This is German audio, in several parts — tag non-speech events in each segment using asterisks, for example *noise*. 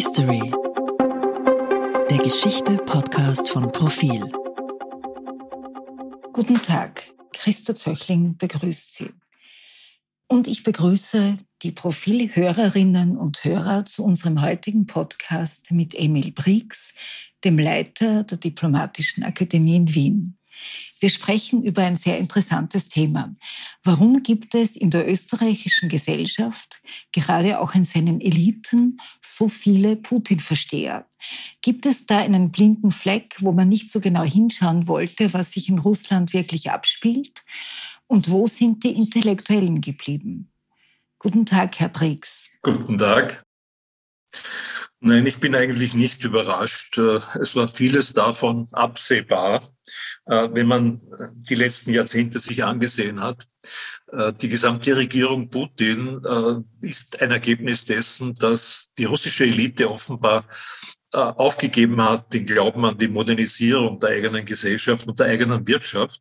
History. Der Geschichte-Podcast von Profil. Guten Tag, Christa Zöchling begrüßt Sie. Und ich begrüße die Profilhörerinnen und Hörer zu unserem heutigen Podcast mit Emil Briggs, dem Leiter der Diplomatischen Akademie in Wien. Wir sprechen über ein sehr interessantes Thema. Warum gibt es in der österreichischen Gesellschaft, gerade auch in seinen Eliten, so viele Putin-Versteher? Gibt es da einen blinden Fleck, wo man nicht so genau hinschauen wollte, was sich in Russland wirklich abspielt? Und wo sind die Intellektuellen geblieben? Guten Tag, Herr Briggs. Guten Tag. Nein, ich bin eigentlich nicht überrascht. Äh, es war vieles davon absehbar, äh, wenn man die letzten Jahrzehnte sich angesehen hat. Äh, die gesamte Regierung Putin ist ein Ergebnis dessen, dass die russische Elite offenbar aufgegeben hat, den Glauben an die Modernisierung der eigenen Gesellschaft und der eigenen Wirtschaft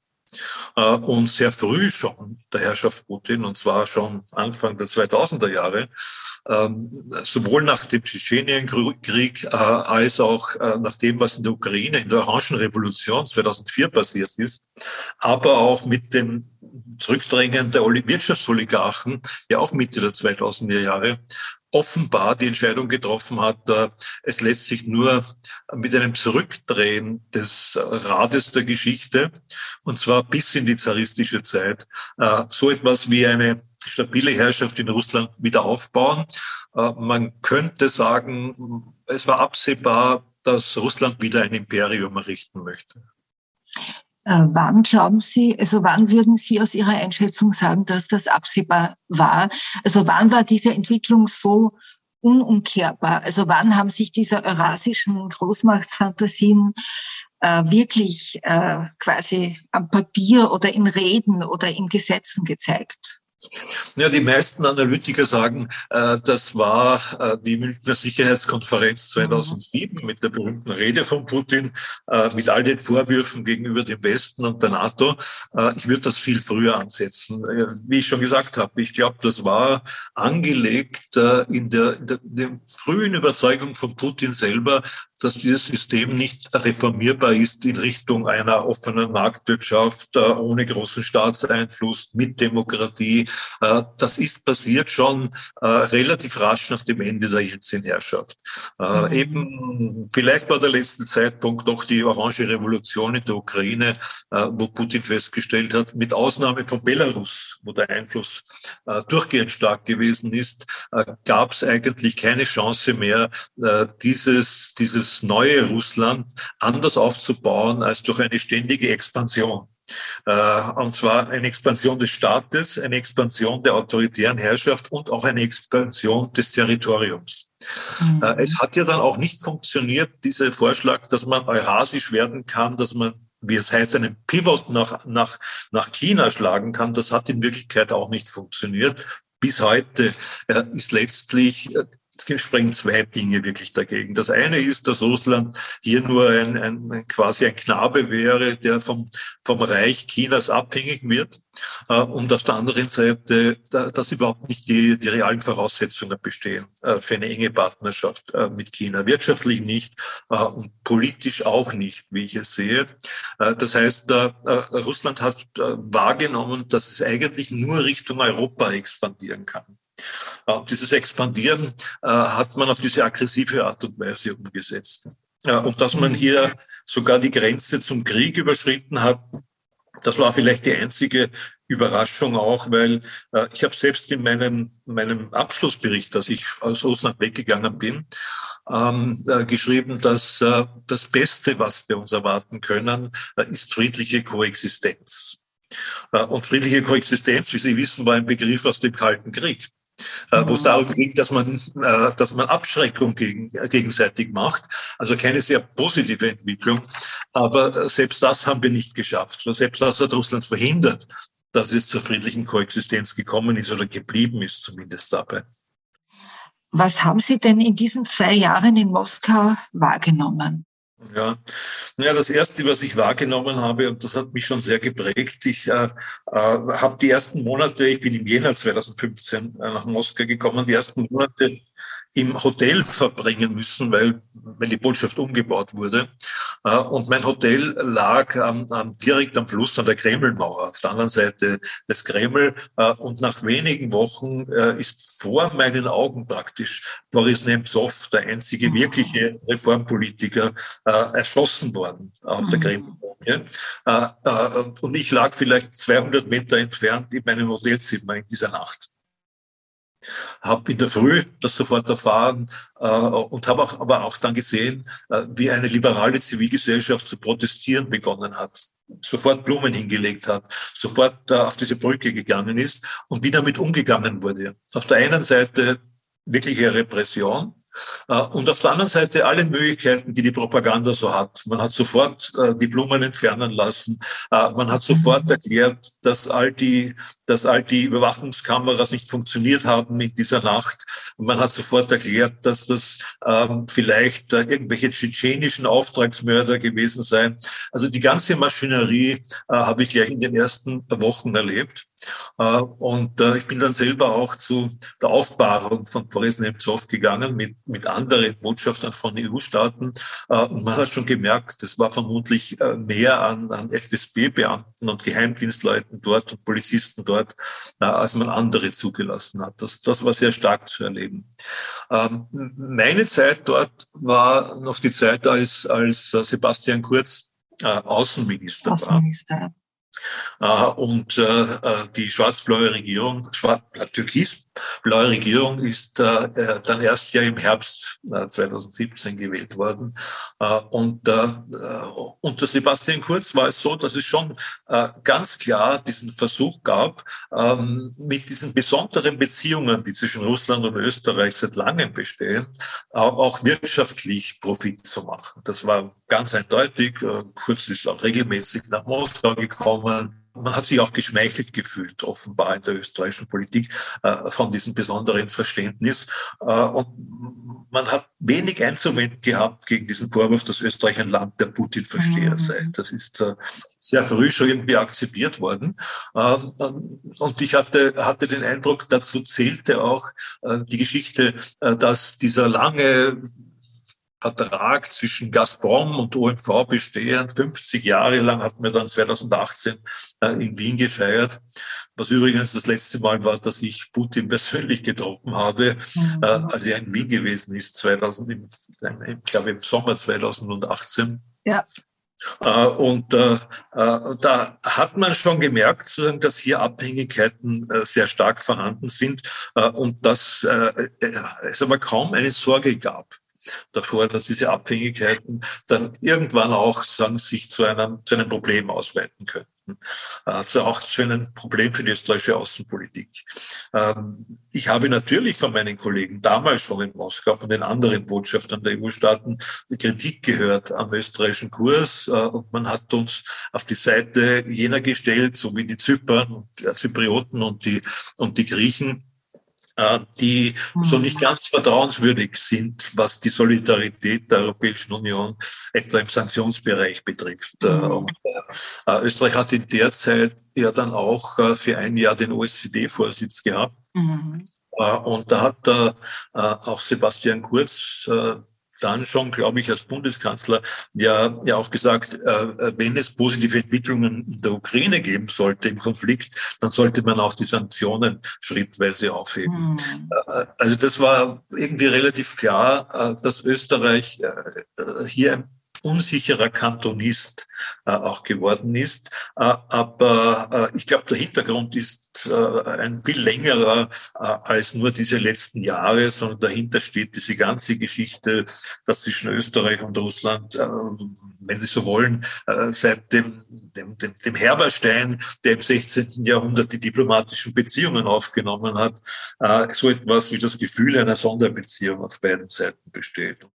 und sehr früh schon der Herrschaft Putin, und zwar schon Anfang der 2000er Jahre, ähm, sowohl nach dem Tschetschenienkrieg äh, als auch äh, nach dem, was in der Ukraine in der Orangenrevolution 2004 passiert ist, aber auch mit dem Zurückdrängen der Wirtschaftsoligarchen, ja auch Mitte der 2000er Jahre, offenbar die Entscheidung getroffen hat, äh, es lässt sich nur mit einem Zurückdrehen des Rades der Geschichte, und zwar bis in die zaristische Zeit, äh, so etwas wie eine stabile Herrschaft in Russland wieder aufbauen. Äh, man könnte sagen, es war absehbar, dass Russland wieder ein Imperium errichten möchte. Äh, wann glauben Sie, also wann würden Sie aus Ihrer Einschätzung sagen, dass das absehbar war? Also wann war diese Entwicklung so unumkehrbar? Also wann haben sich diese eurasischen Großmachtsfantasien äh, wirklich äh, quasi am Papier oder in Reden oder in Gesetzen gezeigt? Ja, die meisten Analytiker sagen, äh, das war äh, die Münchner Sicherheitskonferenz 2007 mhm. mit der berühmten Rede von Putin, äh, mit all den Vorwürfen gegenüber dem Westen und der NATO. Äh, ich würde das viel früher ansetzen. Äh, wie ich schon gesagt habe, ich glaube, das war angelegt äh, in der, in der, in der frühen Überzeugung von Putin selber, dass dieses System nicht reformierbar ist in Richtung einer offenen Marktwirtschaft ohne großen Staatseinfluss mit Demokratie äh, das ist passiert schon äh, relativ rasch nach dem Ende der Jelzin-Herrschaft. Äh, mhm. Eben, vielleicht war der letzte Zeitpunkt noch die Orange Revolution in der Ukraine, wo Putin festgestellt hat, mit Ausnahme von Belarus, wo der Einfluss durchgehend stark gewesen ist, gab es eigentlich keine Chance mehr, dieses, dieses neue Russland anders aufzubauen als durch eine ständige Expansion. Äh, und zwar eine Expansion des Staates, eine Expansion der autoritären Herrschaft und auch eine Expansion des Territoriums. Mhm. Äh, es hat ja dann auch nicht funktioniert, dieser Vorschlag, dass man eurasisch werden kann, dass man wie es heißt, einen Pivot nach, nach, nach China schlagen kann. Das hat in Wirklichkeit auch nicht funktioniert. Bis heute äh, ist letztlich sprechen zwei Dinge wirklich dagegen. Das eine ist, dass Russland hier nur ein, ein quasi ein Knabe wäre, der vom, vom Reich Chinas abhängig wird. Äh, und auf der anderen Seite, dass überhaupt nicht die, die realen Voraussetzungen bestehen äh, für eine enge Partnerschaft äh, mit China. Wirtschaftlich nicht und politisch auch nicht, wie ich es sehe. Das heißt, Russland hat wahrgenommen, dass es eigentlich nur Richtung Europa expandieren kann. Dieses Expandieren äh, hat man auf diese aggressive Art und Weise umgesetzt. und dass man hier sogar die Grenze zum Krieg überschritten hat, das war vielleicht die einzige Überraschung auch, weil äh, ich habe selbst in meinem, meinem Abschlussbericht, dass ich aus Russland weggegangen bin, ähm, äh, geschrieben, dass äh, das Beste, was wir uns erwarten können, äh, ist friedliche Koexistenz. Äh, und friedliche Koexistenz, wie Sie wissen, war ein Begriff aus dem Kalten Krieg wo es darum ging, dass man, äh, dass man Abschreckung gegen, äh, gegenseitig macht. Also keine sehr positive Entwicklung. Aber äh, selbst das haben wir nicht geschafft. Selbst das hat Russland verhindert, dass es zur friedlichen Koexistenz gekommen ist oder geblieben ist, zumindest dabei. Was haben Sie denn in diesen zwei Jahren in Moskau wahrgenommen? Ja, ja, das erste, was ich wahrgenommen habe, und das hat mich schon sehr geprägt, ich äh, äh, habe die ersten Monate, ich bin im Jänner 2015 äh, nach Moskau gekommen, die ersten Monate im Hotel verbringen müssen, weil, weil die Botschaft umgebaut wurde. Äh, und mein Hotel lag am, am, direkt am Fluss an der Kremlmauer, auf der anderen Seite des Kreml. Äh, und nach wenigen Wochen äh, ist vor meinen Augen praktisch Boris Nemtsov, der einzige mhm. wirkliche Reformpolitiker, erschossen worden auf der mhm. Kremlmauer. Und ich lag vielleicht 200 Meter entfernt in meinem Hotelzimmer in dieser Nacht habe in der Früh das sofort erfahren äh, und habe auch, aber auch dann gesehen, äh, wie eine liberale Zivilgesellschaft zu protestieren begonnen hat sofort Blumen hingelegt hat, sofort äh, auf diese Brücke gegangen ist und wie damit umgegangen wurde. Auf der einen Seite wirkliche Repression, und auf der anderen Seite alle Möglichkeiten, die die Propaganda so hat. Man hat sofort äh, die Blumen entfernen lassen. Äh, man hat sofort mhm. erklärt, dass all die, dass all die Überwachungskameras nicht funktioniert haben in dieser Nacht. Man hat sofort erklärt, dass das ähm, vielleicht irgendwelche tschetschenischen Auftragsmörder gewesen seien. Also die ganze Maschinerie habe ich gleich in den ersten Wochen erlebt. Äh, und äh, ich bin dann selber auch zu der Aufbahrung von Boris Nemtsov gegangen mit, mit anderen Botschaftern von EU-Staaten. Äh, und man hat schon gemerkt, es war vermutlich mehr an, an FSB-Beamten und Geheimdienstleuten dort und Polizisten dort, als man andere zugelassen hat. Das, das war sehr stark zu erleben. Ähm, meine Zeit dort war noch die Zeit, als, als Sebastian Kurz Außenminister, Außenminister. war. Äh, und äh, äh, die schwarz-blaue Regierung, schwarz türkis-blaue Regierung ist dann erst ja im Herbst 2017 gewählt worden. Und unter Sebastian Kurz war es so, dass es schon ganz klar diesen Versuch gab, ähm, mit diesen besonderen Beziehungen, die zwischen Russland und Österreich seit langem bestehen, auch wirtschaftlich Profit zu machen. Das war ganz eindeutig. Kurz ist auch regelmäßig nach Moskau gekommen man, hat sich auch geschmeichelt gefühlt, offenbar in der österreichischen Politik, äh, von diesem besonderen Verständnis. Äh, und man hat wenig einzuwenden gehabt gegen diesen Vorwurf, dass Österreich ein Land der Putin-Versteher mhm. sei. Das ist äh, sehr früh schon irgendwie akzeptiert worden. Ähm, und ich hatte, hatte den Eindruck, dazu zählte auch äh, die Geschichte, äh, dass dieser lange Vertrag zwischen Gazprom und OMV bestehend. 50 Jahre lang hatten wir dann 2018 äh, in Wien gefeiert, was übrigens das letzte Mal war, dass ich Putin *laughs* persönlich getroffen habe, mhm. äh, als er in Wien gewesen ist, 2000, im, ich glaube im Sommer 2018. Ja. Äh, und äh, da hat man schon gemerkt, dass hier Abhängigkeiten sehr stark vorhanden sind und dass es aber kaum eine Sorge gab davor, dass diese Abhängigkeiten dann irgendwann auch sagen, sich zu einem, zu einem Problem ausweiten könnten. Also auch zu einem Problem für die österreichische Außenpolitik. Ähm, ich habe natürlich von meinen Kollegen damals schon in Moskau, von den anderen Botschaftern der EU-Staaten, Kritik gehört am österreichischen Kurs. Äh, und man hat uns auf die Seite jener gestellt, so wie die Zypern, die Zyprioten und die, und die Griechen, die so mhm. nicht ganz vertrauenswürdig sind, was die Solidarität der Europäischen Union etwa im Sanktionsbereich betrifft. Äh, mhm. Und äh, Österreich hat in der Zeit ja dann auch für ein Jahr den OECD-Vorsitz gehabt. Mhm. Und da hat auch Sebastian Kurz dann schon, glaube ich, als Bundeskanzler ja, ja auch gesagt, äh, wenn es positive Entwicklungen in der Ukraine geben sollte im Konflikt, dann sollte man auch die Sanktionen schrittweise aufheben. Mhm. Äh, also das war irgendwie relativ klar, äh, dass Österreich äh, äh, hier ein unsicherer Kantonist äh, auch geworden ist. Äh, aber äh, ich glaube, der Hintergrund ist äh, ein viel längerer äh, als nur diese letzten Jahre, sondern dahinter steht diese ganze Geschichte, dass zwischen Österreich und Russland, äh, wenn Sie so wollen, seit dem, dem, dem, dem Herberstein, der im 16. Jahrhundert die diplomatischen Beziehungen aufgenommen hat, so etwas wie das Gefühl einer Sonderbeziehung auf beiden Seiten besteht.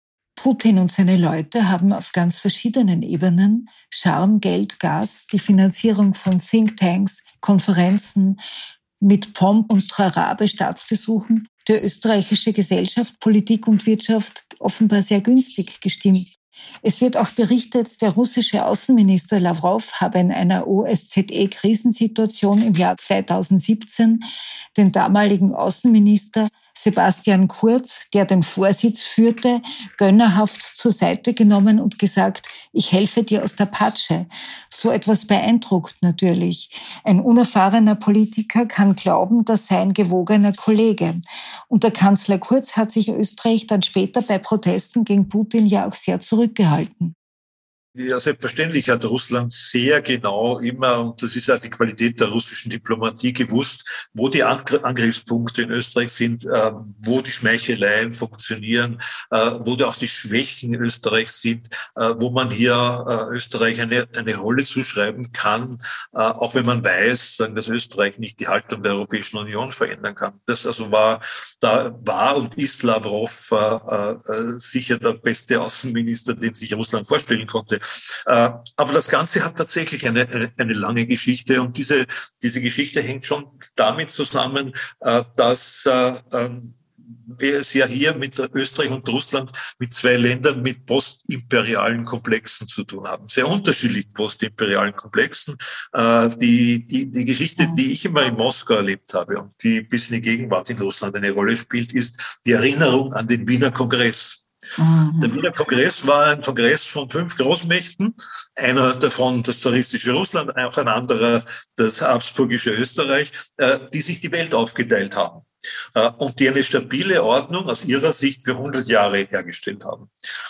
Putin und seine Leute haben auf ganz verschiedenen Ebenen Charme, Geld, Gas, die Finanzierung von Thinktanks, Konferenzen mit Pomp und Trarabe Staatsbesuchen der österreichische Gesellschaft, Politik und Wirtschaft offenbar sehr günstig gestimmt. Es wird auch berichtet, der russische Außenminister Lavrov habe in einer OSZE-Krisensituation im Jahr 2017 den damaligen Außenminister Sebastian Kurz, der den Vorsitz führte, gönnerhaft zur Seite genommen und gesagt, ich helfe dir aus der Patsche. So etwas beeindruckt natürlich. Ein unerfahrener Politiker kann glauben, das sei ein gewogener Kollege. Und der Kanzler Kurz hat sich Österreich dann später bei Protesten gegen Putin ja auch sehr zurückgehalten. Ja, selbstverständlich hat Russland sehr genau immer, und das ist ja die Qualität der russischen Diplomatie, gewusst, wo die Angriffspunkte in Österreich sind, äh, wo die Schmeicheleien funktionieren, äh, wo auch die Schwächen Österreichs sind, äh, wo man hier Österreich eine, eine Rolle zuschreiben kann, auch wenn man weiß, sagen, dass Österreich nicht die Haltung der Europäischen Union verändern kann. Das also war, da war und ist Lavrov sicher der beste Außenminister, den sich Russland vorstellen konnte. Äh, aber das Ganze hat tatsächlich eine, eine, lange Geschichte und diese, diese Geschichte hängt schon damit zusammen, äh, dass äh, ähm, wir es ja hier mit Österreich und Russland mit zwei Ländern mit postimperialen Komplexen zu tun haben. Sehr unterschiedlichen postimperialen Komplexen. Die, die, die Geschichte, die ich immer in Moskau erlebt habe und die bis in die Gegenwart in Russland eine Rolle spielt, ist die Erinnerung an den Wiener Kongress. Der mhm. Wiener Kongress war ein Kongress von fünf Großmächten, einer davon das zaristische Russland, auch ein anderer das habsburgische Österreich, äh, die sich die Welt aufgeteilt haben. Äh, und die eine stabile Ordnung aus ihrer Sicht für 100 Jahre hergestellt haben.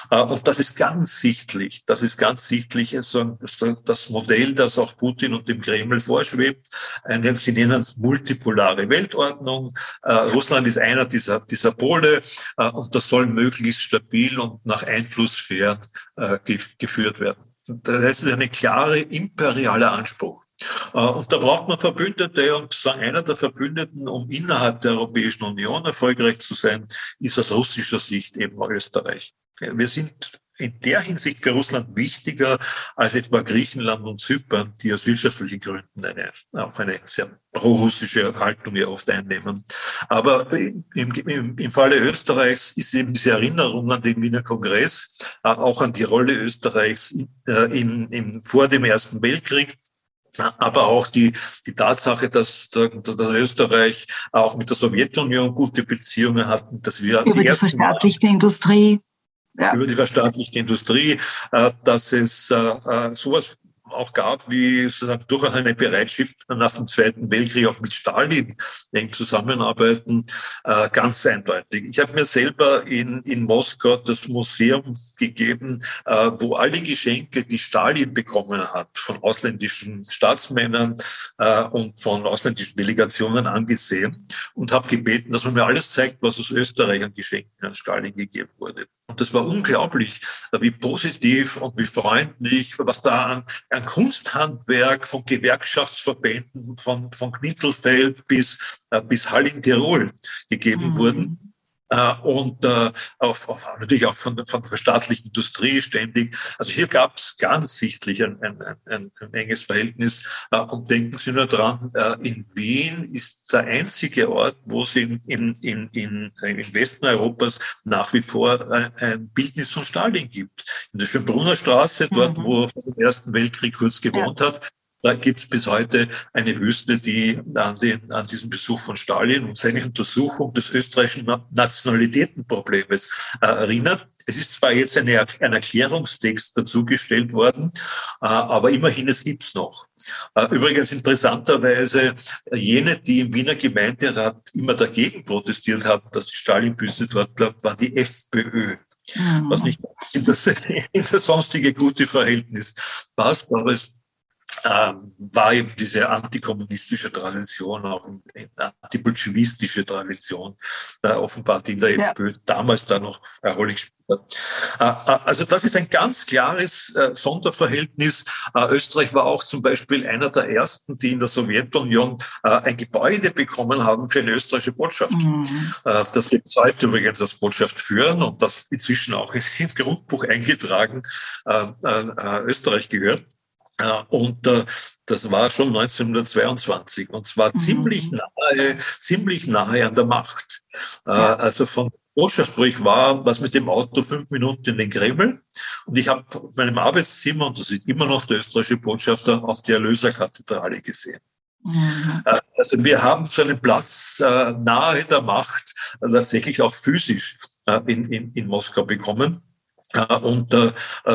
Äh, und das ist ganz sichtlich, das ist ganz sichtlich das Modell, das auch Putin und dem Kreml vorschwebt. Sie nennen es multipolare Weltordnung. Äh, Russland ist einer dieser, dieser Pole und das soll möglichst stabil und nach Einflusssphären geführt werden. Das heißt, eine klare imperiale Anspruch. Äh, und da braucht man Verbündete und sagen, einer der Verbündeten, um innerhalb der Europäischen Union erfolgreich zu sein, ist aus russischer Sicht eben Österreich. Wir sind in der Hinsicht für Russland wichtiger als etwa Griechenland und Zypern, die aus wirtschaftlichen Gründen eine, auch eine sehr pro-russische Haltung ja oft einnehmen. Aber im, im, im Falle Österreichs ist eben diese Erinnerung an den Wiener Kongress, äh, auch an die Rolle Österreichs in, äh, in, in, vor dem Ersten Weltkrieg, aber auch die, die Tatsache, dass, dass Österreich auch mit der Sowjetunion gute Beziehungen hat, dass wir über die, die verstaatlichte Industrie ja. über die verstaatlichte Industrie, äh, dass es äh, äh, sowas auch gab, wie sozusagen durchaus eine Bereitschaft nach dem Zweiten Weltkrieg auch mit Stalin eng zusammenarbeiten, äh, ganz eindeutig. Ich habe mir selber in, in Moskau das Museum gegeben, äh, wo alle Geschenke, die Stalin bekommen hat, von ausländischen Staatsmännern äh, und von ausländischen Delegationen angesehen und habe gebeten, dass man mir alles zeigt, was aus Österreich an Geschenken an Stalin gegeben wurde. Und das war unglaublich, wie positiv und wie freundlich, was da an, an Kunsthandwerk von Gewerkschaftsverbänden von, von Knittelfeld bis, äh, bis Hall in Tirol gegeben mhm. wurden. Äh, und äh, auf, auf, natürlich auch von, von der staatlichen Industrie ständig. Also hier gab es ganz sichtlich ein, ein, ein, ein enges Verhältnis. Äh, und denken Sie nur dran, äh, in Wien ist der einzige Ort, wo es in, in, in, in, im Westen Europas nach wie vor ein, Bildnis von Stalin gibt. In der Schönbrunner Straße, dort, mhm. wo er dem Ersten Weltkrieg kurz gewohnt ja. hat, da gibt es bis heute eine Wüste, die an, den, an diesen Besuch von Stalin und seine Untersuchung des österreichischen Nationalitätenproblems äh, erinnert. Es ist zwar jetzt eine, ein Erklärungstext dazugestellt worden, äh, aber immerhin, es gibt's noch. Äh, übrigens interessanterweise, jene, die im Wiener Gemeinderat immer dagegen protestiert haben, dass die Stalin-Büste dort bleibt, war die FPÖ. Mhm. Was nicht in das, in das sonstige gute Verhältnis passt, aber es ähm, war eben diese antikommunistische Tradition, auch eine antibolschewistische Tradition, äh, offenbar, die in der ja. FPÖ damals da noch Rolle gespielt hat. Äh, äh, also das ist ein ganz klares äh, Sonderverhältnis. Äh, Österreich war auch zum Beispiel einer der ersten, die in der Sowjetunion ein Gebäude bekommen haben für eine österreichische Botschaft. Mhm. das wir heute übrigens als Botschaft führen und das inzwischen auch *laughs* im Grundbuch eingetragen Österreich gehört. Und äh, das war schon 1922 und zwar mhm. ziemlich nahe, ziemlich nahe an der Macht. Äh, also von Botschaft, wo ich war, was mit dem Auto fünf Minuten in den Kreml. Und ich habe auf meinem Arbeitszimmer, und das ist immer noch der österreichische Botschafter, auf die Erlöserkathedrale gesehen. Mhm. Äh, also wir haben so einen Platz äh, nahe der Macht äh, tatsächlich auch physisch äh, in, in, in Moskau bekommen. Äh, und äh,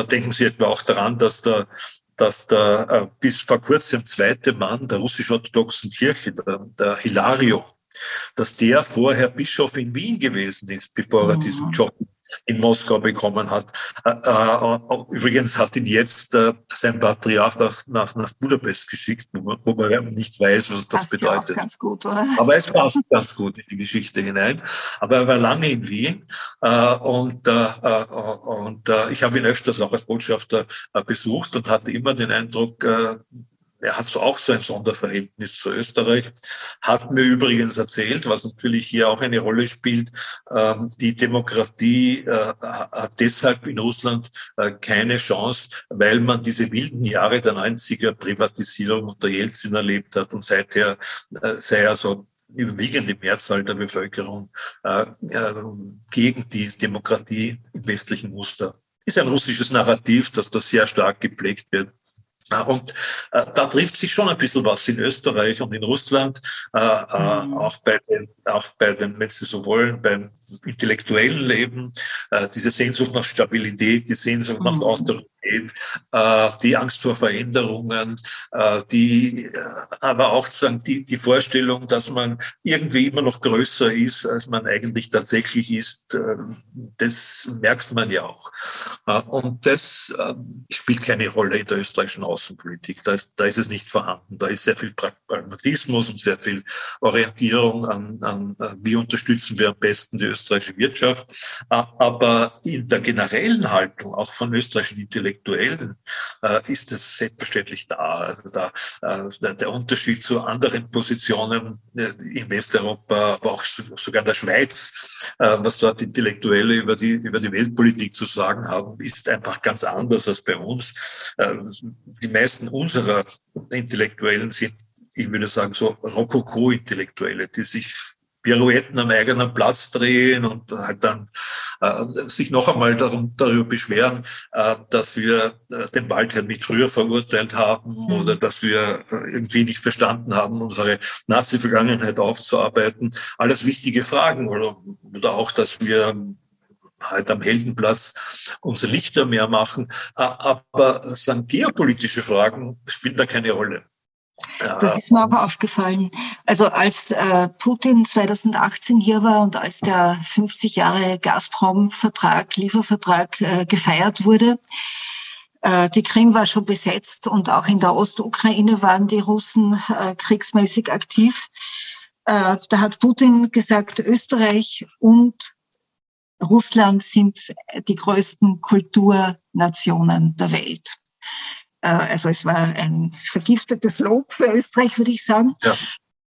denken Sie etwa auch daran, dass der dass der bis vor kurzem zweite Mann der russisch-orthodoxen Kirche, der, der Hilario, dass der vorher Bischof in Wien gewesen ist, bevor mhm. er diesen Job in Moskau bekommen hat. Äh, äh, übrigens hat ihn jetzt äh, sein Patriarch nach, nach, nach Budapest geschickt, wo man, wo man nicht weiß, was das passt bedeutet. Ja ganz gut, oder? Aber es passt ganz gut in die Geschichte hinein. Aber er war lange in Wien und, und ich habe ihn öfters auch als Botschafter besucht und hatte immer den Eindruck, er hat so auch so ein Sonderverhältnis zu Österreich, hat mir übrigens erzählt, was natürlich hier auch eine Rolle spielt, ähm, die Demokratie äh, hat deshalb in Russland äh, keine Chance, weil man diese wilden Jahre der 90er Privatisierung unter Jelzin erlebt hat und seither äh, sei also überwiegende Mehrzahl der Bevölkerung gegen die Demokratie im westlichen Muster. Ist ein russisches Narrativ, dass das sehr stark gepflegt wird. Und äh, da trifft sich schon ein bisschen was in Österreich und in Russland, äh, äh, mhm. auch bei den, auch bei den, wenn Sie so wollen, beim intellektuellen Leben, äh, diese Sehnsucht nach Stabilität, die Sehnsucht mhm. nach Autorität, äh, die Angst vor Veränderungen, äh, die, äh, aber auch sagen, die, die Vorstellung, dass man irgendwie immer noch größer ist, als man eigentlich tatsächlich ist, äh, das merkt man ja auch. Äh, und das äh, spielt keine Rolle in der österreichischen Außenpolitik. Da ist, da ist es nicht vorhanden. Da ist sehr viel Pragmatismus und sehr viel Orientierung an, an wie unterstützen wir am besten die österreichische Wirtschaft. Aber in der generellen Haltung, auch von österreichischen Intellektuellen, äh, ist es selbstverständlich da. Also äh, der Unterschied zu anderen Positionen äh, in Westeuropa, aber auch sogar in der Schweiz, was dort Intellektuelle über die, über die Weltpolitik zu sagen haben, ist einfach ganz anders als bei uns. Die meisten unserer Intellektuellen sind ich würde sagen, so Rokoko-Intellektuelle, die sich Pirouetten am eigenen Platz drehen und halt dann äh, sich noch einmal darum, darüber beschweren, äh, dass wir äh, den Waldherrn nicht früher verurteilt haben mhm. oder dass wir äh, irgendwie nicht verstanden haben, unsere Nazi-Vergangenheit aufzuarbeiten. Alles wichtige Fragen oder, oder auch, dass wir halt am Heldenplatz unser Lichter mehr machen. Äh, aber sagen, geopolitische Fragen spielen da keine Rolle. Das ist mir auch aufgefallen. Also als äh, Putin 2018 hier war und als der 50 Jahre Gazprom-Vertrag, Liefervertrag äh, gefeiert wurde, äh, die Krim war schon besetzt und auch in der Ostukraine waren die Russen äh, kriegsmäßig aktiv. Äh, da hat Putin gesagt, Österreich und Russland sind die größten Kulturnationen der Welt. Äh, also es war ein vergiftetes Lob für Österreich, würde ich sagen. Ja.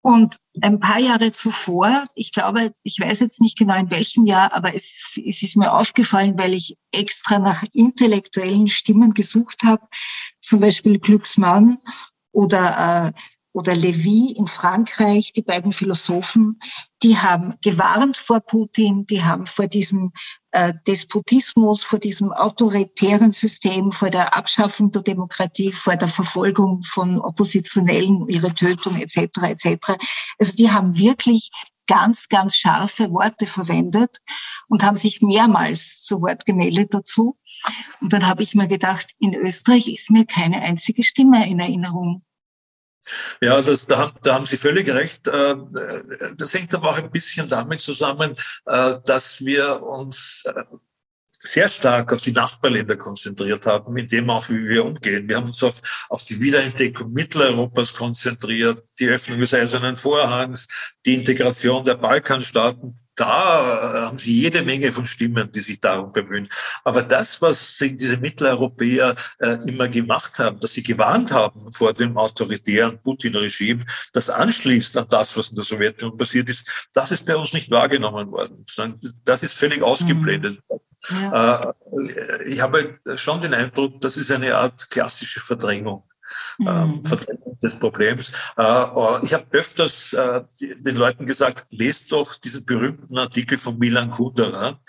Und ein paar Jahre zuvor, ich glaube, ich weiß jetzt nicht genau in welchem Jahr, aber es, es ist mir aufgefallen, weil ich extra nach intellektuellen Stimmen gesucht habe, zum Beispiel Glücksmann oder äh, oder Levy in Frankreich, die beiden Philosophen, die haben gewarnt vor Putin, die haben vor diesem äh, Despotismus, vor diesem autoritären System, vor der Abschaffung der Demokratie, vor der Verfolgung von Oppositionellen, ihre Tötung etc. etc. Also die haben wirklich ganz, ganz scharfe Worte verwendet und haben sich mehrmals zu Wort gemeldet dazu. Und dann habe ich mir gedacht, in Österreich ist mir keine einzige Stimme in Erinnerung. Ja, das, da, da haben Sie völlig recht. Äh, das hängt aber auch ein bisschen damit zusammen, äh, dass wir uns äh, sehr stark auf die Nachbarländer konzentriert haben, mit dem auch, wie wir umgehen. Wir haben uns auf, auf die Wiederentdeckung Mitteleuropas konzentriert, die Öffnung des Eisernen Vorhangs, die Integration der Balkanstaaten da haben sie jede Menge von Stimmen, die sich darum bemühen. Aber das, was diese Mitteleuropäer äh, immer gemacht haben, dass sie gewarnt haben vor dem autoritären Putin-Regime, das anschließt an das, was in der Sowjetunion passiert ist, das ist bei uns nicht wahrgenommen worden. Das ist völlig ausgeblendet. Mhm. Ja. Äh, ich habe schon den Eindruck, das ist eine Art klassische Verdrängung ähm, mhm. des Problems. Äh, äh, ich habe öfters äh, den Leuten gesagt, lest doch diesen berühmten Artikel von Milan Kundera,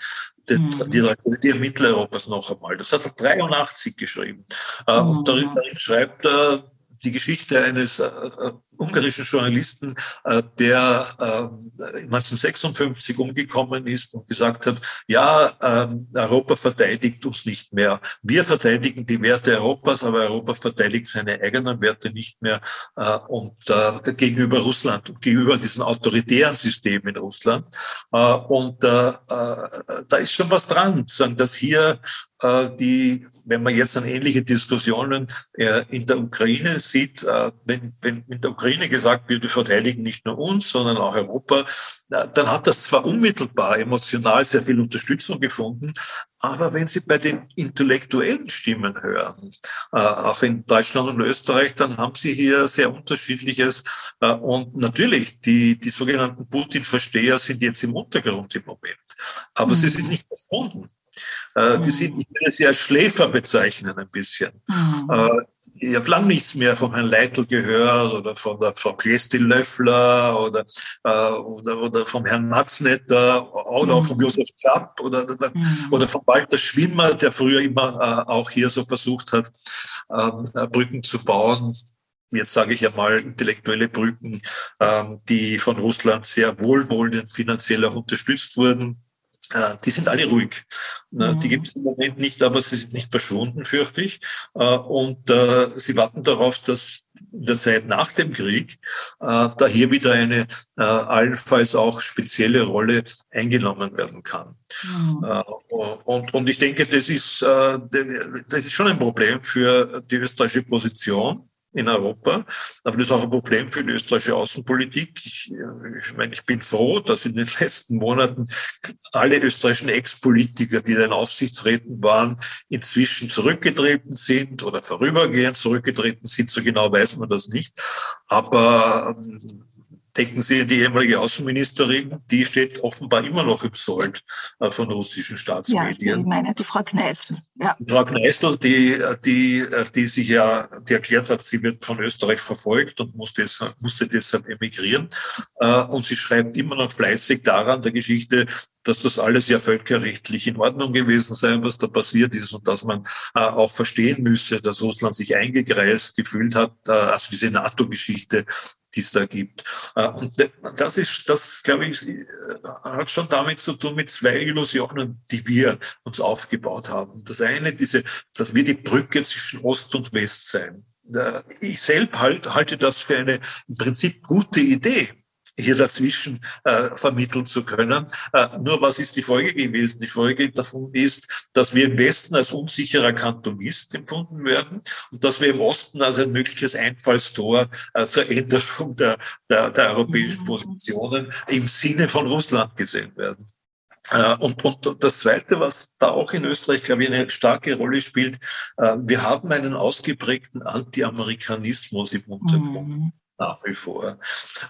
die, mhm. die Tragödie Mitteleuropas noch einmal. Das hat er 83 geschrieben. Mhm. Und darin, darin schreibt er, die Geschichte eines äh, ungarischen Journalisten, äh, der äh, 1956 umgekommen ist und gesagt hat, ja, ähm, Europa verteidigt uns nicht mehr. Wir verteidigen die Werte Europas, aber Europa verteidigt seine eigenen Werte nicht mehr äh, und äh, gegenüber Russland und gegenüber diesen autoritären Systemen in Russland. Äh, und äh, äh, da ist schon was dran, sagen, dass hier äh, die wenn man jetzt an ähnliche Diskussionen äh, in der Ukraine sieht, äh, wenn, wenn in der Ukraine gesagt wird, wir verteidigen nicht nur uns, sondern auch Europa, dann hat das zwar unmittelbar emotional sehr viel Unterstützung gefunden, aber wenn Sie bei den intellektuellen Stimmen hören, auch in Deutschland und Österreich, dann haben Sie hier sehr unterschiedliches. Und natürlich, die, die sogenannten Putin-Versteher sind jetzt im Untergrund im Moment. Aber mhm. sie sind nicht gefunden. Äh, die sind, ich würde sie als Schläfer bezeichnen ein bisschen. Mhm. Äh, ich habe lang nichts mehr von Herrn Leitl gehört oder von der Frau Klesti-Löffler oder, äh, oder, oder vom Herrn Matznetter oder auch von mhm. Josef Zapp oder, mhm. oder von Walter Schwimmer, der früher immer auch hier so versucht hat, ähm, Brücken zu bauen jetzt sage ich ja mal intellektuelle Brücken, ähm, die von Russland sehr wohlwollend finanziell auch unterstützt wurden. Äh, die sind alle ruhig. Mhm. Die gibt es im Moment nicht, aber sie sind nicht verschwunden, fürchte ich. Äh, und äh, sie warten darauf, dass in der Zeit nach dem Krieg da hier wieder eine allenfalls auch spezielle Rolle eingenommen werden kann. Mhm. Und, und ich denke, das ist, das ist schon ein Problem für die österreichische Position in Europa. Aber das ist auch ein Problem für die österreichische Außenpolitik. Ich, meine, ich bin froh, dass in den letzten Monaten alle österreichischen Ex-Politiker, die in Aufsichtsräten waren, inzwischen zurückgetreten sind oder vorübergehend zurückgetreten sind. So genau weiß man das nicht. Aber ähm, Denken Sie an die ehemalige Außenministerin, die steht offenbar immer noch im Sold äh, von russischen Staatsmedien. Ja, ich meine die Frau Kneißl. Ja. Frau Kneißl, die, die, die sich ja, die erklärt hat, sie wird von Österreich verfolgt und musste, deshalb, musste deshalb emigrieren. Äh, und sie schreibt immer noch fleißig daran, der Geschichte, dass das alles ja völkerrechtlich in Ordnung gewesen sei, was da passiert ist und dass man äh, auch verstehen müsse, dass Russland sich eingekreist gefühlt hat, also diese NATO-Geschichte die es da gibt. Äh, und das ist, das glaube ich, äh, hat schon damit zu tun mit zwei Illusionen, die wir uns aufgebaut haben. Das eine, diese, dass wir die Brücke zwischen Ost und West sein. Ich selbst halt, halte das für eine im Prinzip gute Idee hier dazwischen äh, vermitteln zu können. Äh, nur was ist die Folge gewesen? Die Folge davon ist, dass wir im Westen als unsicherer Kantonist empfunden werden und dass wir im Osten als ein mögliches Einfallstor äh, zur Änderung der, der, der europäischen mhm. Positionen im Sinne von Russland gesehen werden. Äh, und, und das Zweite, was da auch in Österreich, glaube ich, eine starke Rolle spielt, äh, wir haben einen ausgeprägten Anti-Amerikanismus im Untergrund. Mhm nach wie vor.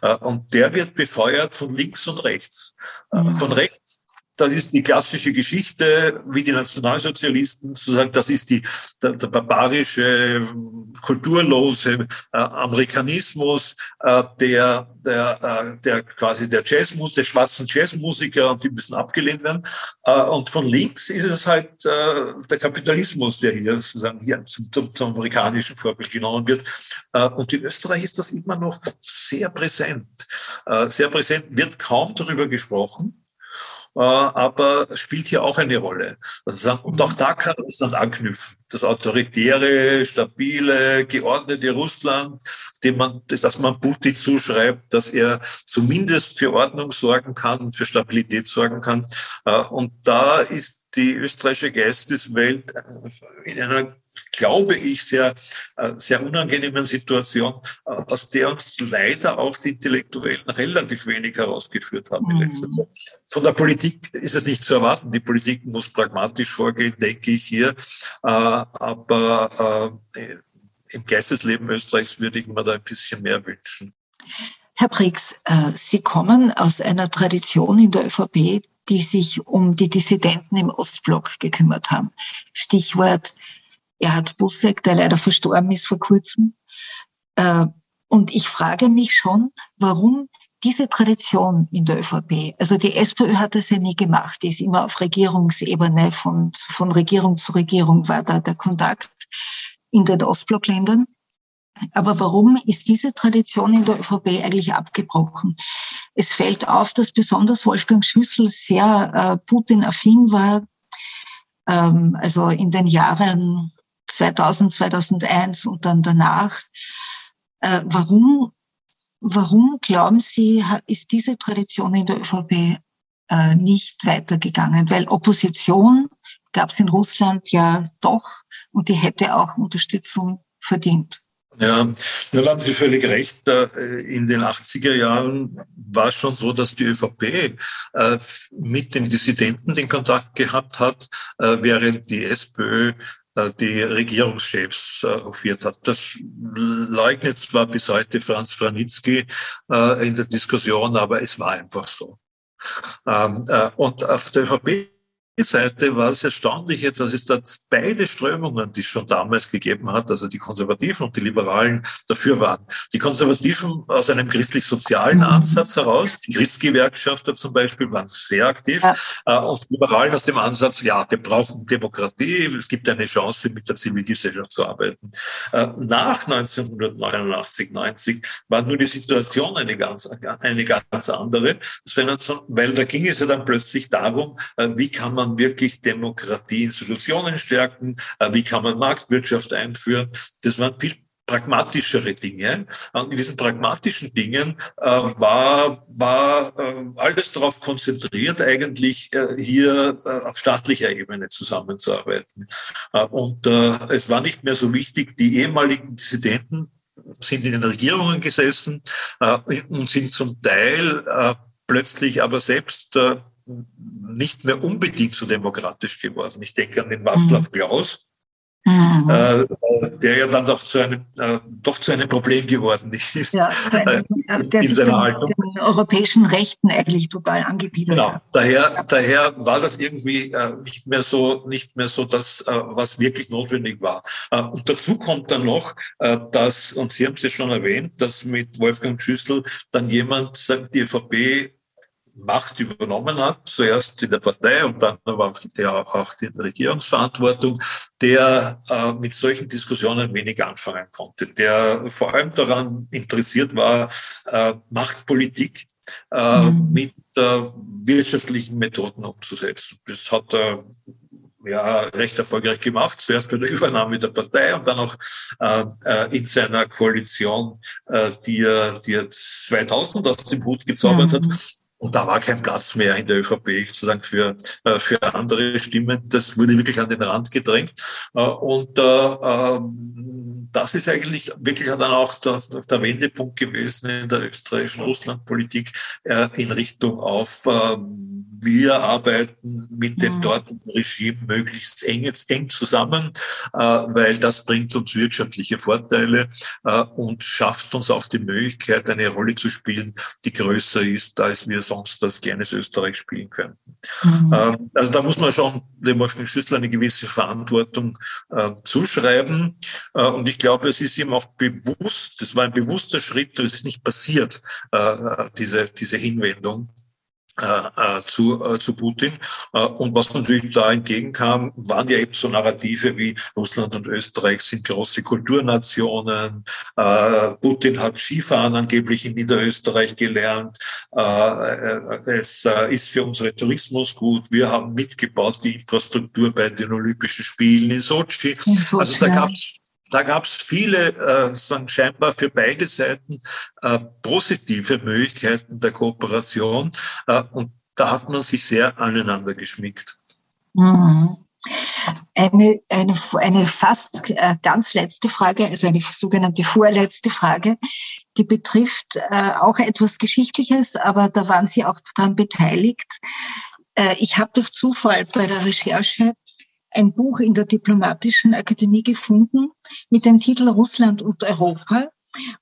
Äh, und der wird befeuert von links und rechts. Äh, mhm. Von rechts das ist die klassische Geschichte, wie die Nationalsozialisten zu sagen, das ist die, der, der barbarische, kulturlose äh, Amerikanismus, äh, der, der, äh, der quasi der Jazzmus, der schwarzen Jazzmusiker und die müssen abgelehnt werden. Äh, und von links ist es halt äh, der Kapitalismus, der hier sozusagen hier zum, zum, zum amerikanischen Vorbild genommen wird. Äh, und in Österreich ist das immer noch sehr präsent. Äh, sehr präsent, wird kaum darüber gesprochen. Äh, aber spielt hier auch eine Rolle. Und auch da kann Russland anknüpfen. Das autoritäre, stabile, geordnete Russland, dem man, dass man Putin zuschreibt, dass er zumindest für Ordnung sorgen kann, für Stabilität sorgen kann. Äh, und da ist die österreichische Geisteswelt in einer glaube ich, sehr, äh, sehr unangenehmen Situation, äh, aus der uns leider auch die Intellektuellen relativ wenig herausgeführt haben in letzter mhm. Zeit. Von der Politik ist es nicht zu erwarten. Die Politik muss pragmatisch vorgehen, denke ich hier. Äh, aber im Geistesleben Österreichs würde ich mir da ein bisschen mehr wünschen. Herr Briggs, Sie kommen aus einer Tradition in der ÖVP, die sich um die Dissidenten im Ostblock gekümmert haben. Stichwort Erhard Busseck, der leider verstorben ist vor kurzem. Äh, und ich frage mich schon, warum diese Tradition in der ÖVP, also die SPÖ hat das ja nie gemacht, die ist immer auf Regierungsebene, von, von Regierung zu Regierung war da der Kontakt in den Ostblockländern. Aber warum ist diese Tradition in der ÖVP eigentlich abgebrochen? Es fällt auf, dass besonders Wolfgang Schüssel sehr äh, Putin-affin war, ähm, also in den Jahren 2000, 2001 und dann danach. Äh, warum, warum glauben Sie, ist diese Tradition in der ÖVP äh, nicht weitergegangen? Weil Opposition gab es in Russland ja doch und die hätte auch Unterstützung verdient. Ja, da haben Sie völlig recht. In den 80er Jahren war es schon so, dass die ÖVP äh, mit den Dissidenten den Kontakt gehabt hat, äh, während die SPÖ äh, die Regierungschefs hofiert hat. Das leugnet zwar bis heute Franz Franitzky in der Diskussion, aber es war einfach so. Ähm, und auf der ÖVP Seite war das Erstaunliche, dass es da beide Strömungen, die es schon damals gegeben hat, also die Konservativen und die Liberalen, dafür waren. Die Konservativen aus einem christlich-sozialen mhm. Ansatz heraus, die Christgewerkschafter zum Beispiel waren sehr aktiv, ja. Äh, und die Liberalen aus dem Ansatz, ja, wir brauchen Demokratie, es gibt eine Chance, mit der Zivilgesellschaft zu arbeiten. Äh, nach 1989, 90 war nur die Situation eine ganz, eine ganz andere, weil da ging es ja dann plötzlich darum, äh, wie kann man man wirklich Demokratieinstitutionen stärken? Äh, wie kann man Marktwirtschaft einführen? Das waren viel pragmatischere Dinge. Und in diesen pragmatischen Dingen äh, war, war äh, alles darauf konzentriert, eigentlich äh, hier äh, auf staatlicher Ebene zusammenzuarbeiten. Äh, und es war nicht mehr so wichtig, die ehemaligen Dissidenten sind in den Regierungen gesessen und sind zum Teil plötzlich aber selbst nicht mehr unbedingt so demokratisch geworden. Ich denke an den Václav mhm. Klaus, mhm. äh, der ja dann doch zu einem, äh, doch zu einem Problem geworden *laughs* ist. Ja, der, der in seiner Haltung. den europäischen Rechten eigentlich total angebietet genau. Daher, daher war das irgendwie äh, nicht mehr so, nicht mehr so das, äh, was wirklich notwendig war. Äh, und dazu kommt dann noch, äh, dass, und Sie haben es ja schon erwähnt, dass mit Wolfgang Schüssel dann jemand sagt, die ÖVP Macht übernommen hat, zuerst in der Partei und dann aber auch, ja, auch die Regierungsverantwortung, der äh, mit solchen Diskussionen wenig anfangen konnte, der vor allem daran interessiert war, äh, Machtpolitik äh, mhm. mit äh, wirtschaftlichen Methoden umzusetzen. Das hat er ja, recht erfolgreich gemacht. Zuerst bei der Übernahme der Partei und dann auch äh, äh in seiner Koalition, äh, die, er, die er 2000 aus dem Hut gezaubert mhm. hat. Und da war kein Platz mehr in der ÖVP sozusagen für, äh, für andere Stimmen. Das wurde wirklich an den Rand gedrängt. Äh, und äh, ähm, das ist eigentlich wirklich dann auch der, der Wendepunkt gewesen in der österreichischen Russlandpolitik in Richtung auf wir arbeiten mit dem mhm. dortigen Regime möglichst eng, eng zusammen, äh, weil das bringt uns wirtschaftliche Vorteile äh, und schafft uns auch die Möglichkeit, eine Rolle zu spielen, die größer ist, als wir sonst als kleines Österreich spielen könnten. Mhm. Ähm, also da muss man schon dem Wolfgang Schüssel eine gewisse Verantwortung äh, zuschreiben. und ich glaube, es ist ihm auch bewusst, das war ein bewusster Schritt, es ist nicht passiert, diese, diese Hinwendung. Äh, äh, zu, äh, zu Putin. Äh, und was natürlich da entgegenkam, waren ja eben so Narrative wie Russland und Österreich sind große Kulturnationen. Äh, Putin hat Skifahren angeblich in Niederösterreich gelernt. Äh, es ist für unseren Tourismus gut. Wir haben mitgebaut die Infrastruktur bei den Olympischen Spielen in Sochi. Also da gab es da gab es viele, äh, sagen scheinbar für beide Seiten äh, positive Möglichkeiten der Kooperation äh, und da hat man sich sehr aneinander geschmickt. Mhm. Eine, eine, eine fast äh, ganz letzte Frage, also eine sogenannte vorletzte Frage, die betrifft äh, auch etwas Geschichtliches, aber da waren Sie auch daran beteiligt. Äh, ich habe durch Zufall bei der Recherche ein Buch in der Diplomatischen Akademie gefunden mit dem Titel Russland und Europa.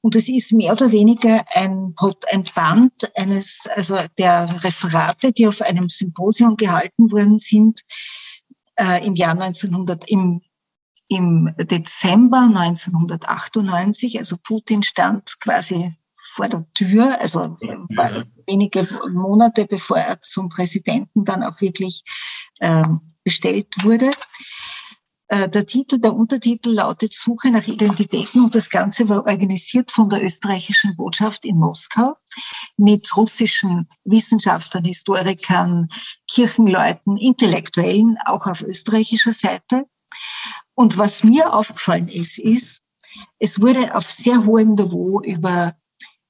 Und es ist mehr oder weniger ein, Band eines, also der Referate, die auf einem Symposium gehalten worden sind, äh, im Jahr 1900, im, im Dezember 1998. Also Putin stand quasi vor der Tür, also ja. wenige Monate bevor er zum Präsidenten dann auch wirklich ähm, bestellt wurde. Äh, der Titel, der Untertitel lautet Suche nach Identitäten und das Ganze war organisiert von der österreichischen Botschaft in Moskau mit russischen Wissenschaftlern, Historikern, Kirchenleuten, Intellektuellen, auch auf österreichischer Seite. Und was mir aufgefallen ist, ist, es wurde auf sehr hohem Niveau über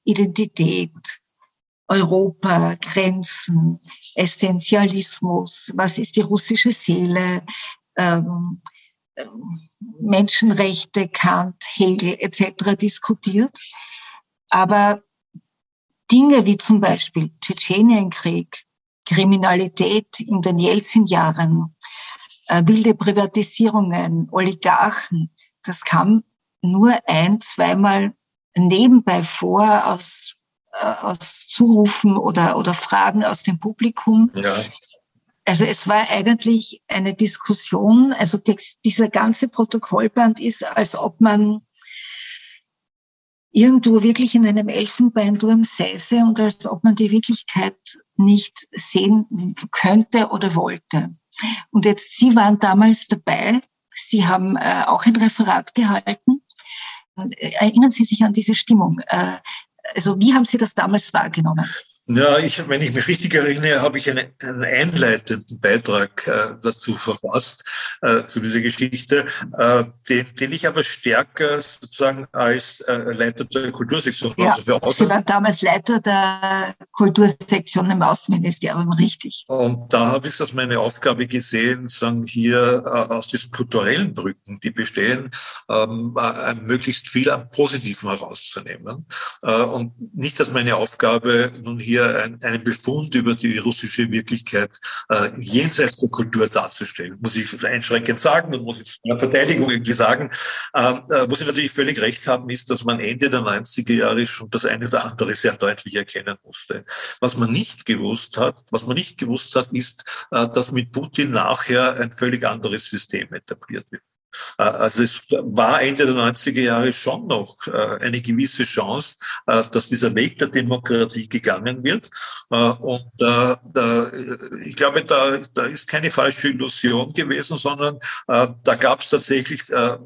Identität, Europa, Grenzen, Essentialismus, was ist die russische Seele, ähm, Menschenrechte, Kant, Hegel etc. diskutiert. Aber Dinge wie zum Beispiel Tschetschenienkrieg, Kriminalität in den Jelzin-Jahren, äh, wilde Privatisierungen, Oligarchen, das kam nur ein, zweimal nebenbei vor aus, aus Zurufen oder, oder Fragen aus dem Publikum. Ja. Also es war eigentlich eine Diskussion, also dieser ganze Protokollband ist, als ob man irgendwo wirklich in einem Elfenbeinturm säße und als ob man die Wirklichkeit nicht sehen könnte oder wollte. Und jetzt, Sie waren damals dabei, Sie haben äh, auch ein Referat gehalten. Erinnern Sie sich an diese Stimmung? Äh, also wie haben Sie das damals wahrgenommen? Ja, ich, wenn ich mich richtig erinnere, habe ich eine, einen einleitenden Beitrag äh, dazu verfasst, äh, zu dieser Geschichte, äh, den, den ich aber stärker sozusagen als äh, Leiter der Kultursektion, ja, also für Sie waren damals Leiter der Kultursektion im Außenministerium, richtig. Und da habe ich es als meine Aufgabe gesehen, sagen hier äh, aus diesen kulturellen Brücken, die bestehen, ähm, äh, möglichst viel am Positiven herauszunehmen. Äh, und nicht als meine Aufgabe, nun hier hier ein, einen Befund über die russische Wirklichkeit äh, jenseits der Kultur darzustellen. Muss ich einschränkend sagen und muss ich in der Verteidigung irgendwie sagen. Ähm, äh, wo Sie natürlich völlig recht haben, ist, dass man Ende der 90er Jahre schon das eine oder andere sehr deutlich erkennen musste. Was man nicht gewusst hat, was man nicht gewusst hat, ist, äh, dass mit Putin nachher ein völlig anderes System etabliert wird. Äh, also es war Ende der 90er Jahre schon noch äh, eine gewisse Chance, äh, dass dieser Weg der Demokratie gegangen wird. Und ich glaube, da, da ist keine falsche Illusion gewesen, sondern da gab es tatsächlich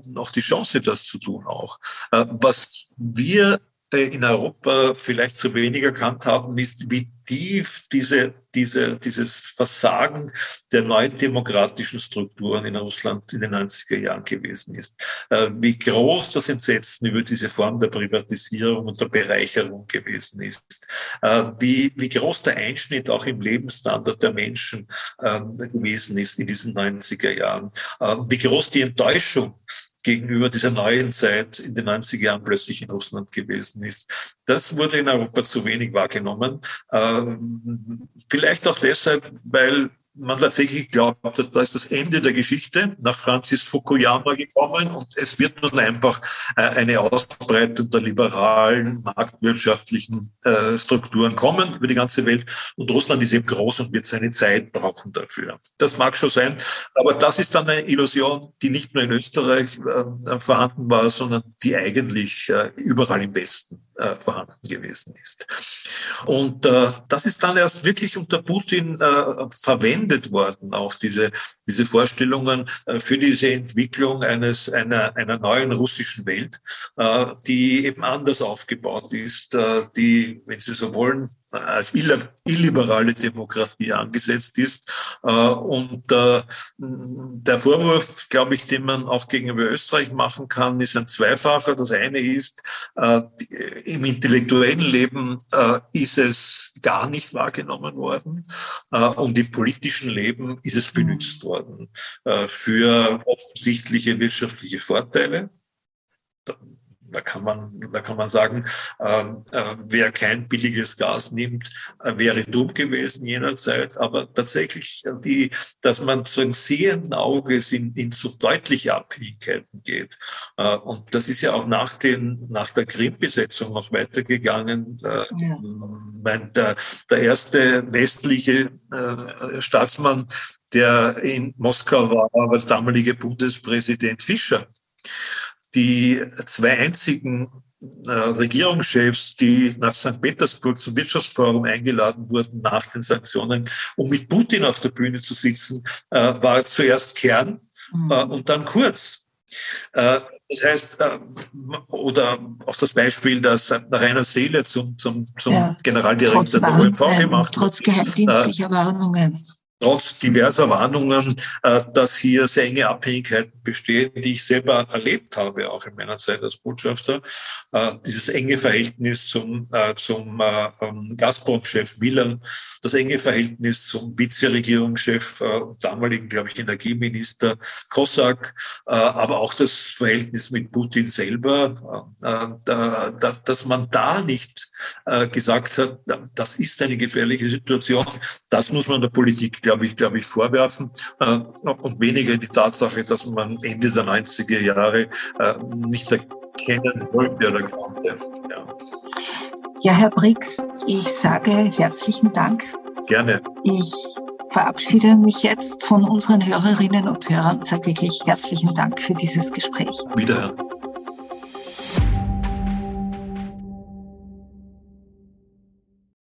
noch die Chance, das zu tun auch. Was wir in Europa vielleicht zu wenig erkannt haben, ist, wie tief diese, diese, dieses Versagen der neuen demokratischen Strukturen in Russland in den 90er Jahren gewesen ist. Äh, wie groß das Entsetzen über diese Form der Privatisierung und der Bereicherung gewesen ist. Äh, wie, wie groß der Einschnitt auch im Lebensstandard der Menschen ähm, gewesen ist in diesen 90er Jahren. Äh, wie groß die Enttäuschung gegenüber dieser neuen Zeit in den 90er Jahren plötzlich in Russland gewesen ist. Das wurde in Europa zu wenig wahrgenommen. Ähm, vielleicht auch deshalb, weil man tatsächlich glaubt, da ist das Ende der Geschichte. Nach Francis Fukuyama gekommen und es wird nun einfach äh, eine Ausbreitung der liberalen, marktwirtschaftlichen äh, Strukturen kommen über die ganze Welt. Und Russland ist eben groß und wird seine Zeit brauchen dafür. Das mag schon sein, aber das ist dann eine Illusion, die nicht nur in Österreich äh, vorhanden war, sondern die eigentlich überall im Westen vorhanden gewesen ist. Und das ist dann erst wirklich unter Putin verwendet verwendet worden, auch diese, diese Vorstellungen äh, für diese Entwicklung eines, einer, einer neuen russischen Welt, äh, die eben anders aufgebaut ist, äh, die, wenn Sie so wollen, als illiberale Demokratie angesetzt ist. Und der Vorwurf, glaube ich, den man auch gegenüber Österreich machen kann, ist ein zweifacher. Das eine ist, im intellektuellen Leben ist es gar nicht wahrgenommen worden und im politischen Leben ist es benutzt worden äh, für offensichtliche wirtschaftliche Vorteile. Da kann man, da kann man sagen, ähm, äh, wer kein billiges Gas nimmt, äh, wäre dumm gewesen jener Zeit. Aber tatsächlich, äh, die, dass man zu einem sehenden Auges in, in so deutliche Abhängigkeiten geht. Äh, und das ist ja auch nach, den, nach der Krim-Besetzung noch weitergegangen. Äh, ja. mein, der, der erste westliche Staatsmann, der in Moskau war, war der damalige Bundespräsident Fischer die zwei einzigen äh, Regierungschefs, die nach St. Petersburg zum Wirtschaftsforum eingeladen wurden nach den Sanktionen, um mit Putin auf der Bühne zu sitzen, äh, war zuerst Kern mhm. und dann Kurz. Das heißt, oder auch das Beispiel, dass Rainer Seele zum, zum, zum ja, Generaldirektor der OMV gemacht hat. Trotz geheimdienstlicher Warnungen trotz diverser Warnungen, äh, dass hier sehr enge Abhängigkeiten bestehen, die ich selber erlebt habe, auch in meiner Zeit als Botschafter. Äh, dieses enge Verhältnis zum, äh, zum ähm, Gazprom-Chef Milan, das enge Verhältnis zum Vizeregierungschef, damaligen, glaube ich, Energieminister Kossak, aber auch das Verhältnis mit Putin selber, dass man da nicht gesagt hat, das ist eine gefährliche Situation, das muss man der Politik glaube ich, glaube ich, vorwerfen äh, und weniger die Tatsache, dass man Ende der 90er Jahre äh, nicht erkennen wollte oder konnte. Ja. ja, Herr Brix, ich sage herzlichen Dank. Gerne. Ich verabschiede mich jetzt von unseren Hörerinnen und Hörern und sage wirklich herzlichen Dank für dieses Gespräch. Wiederhören.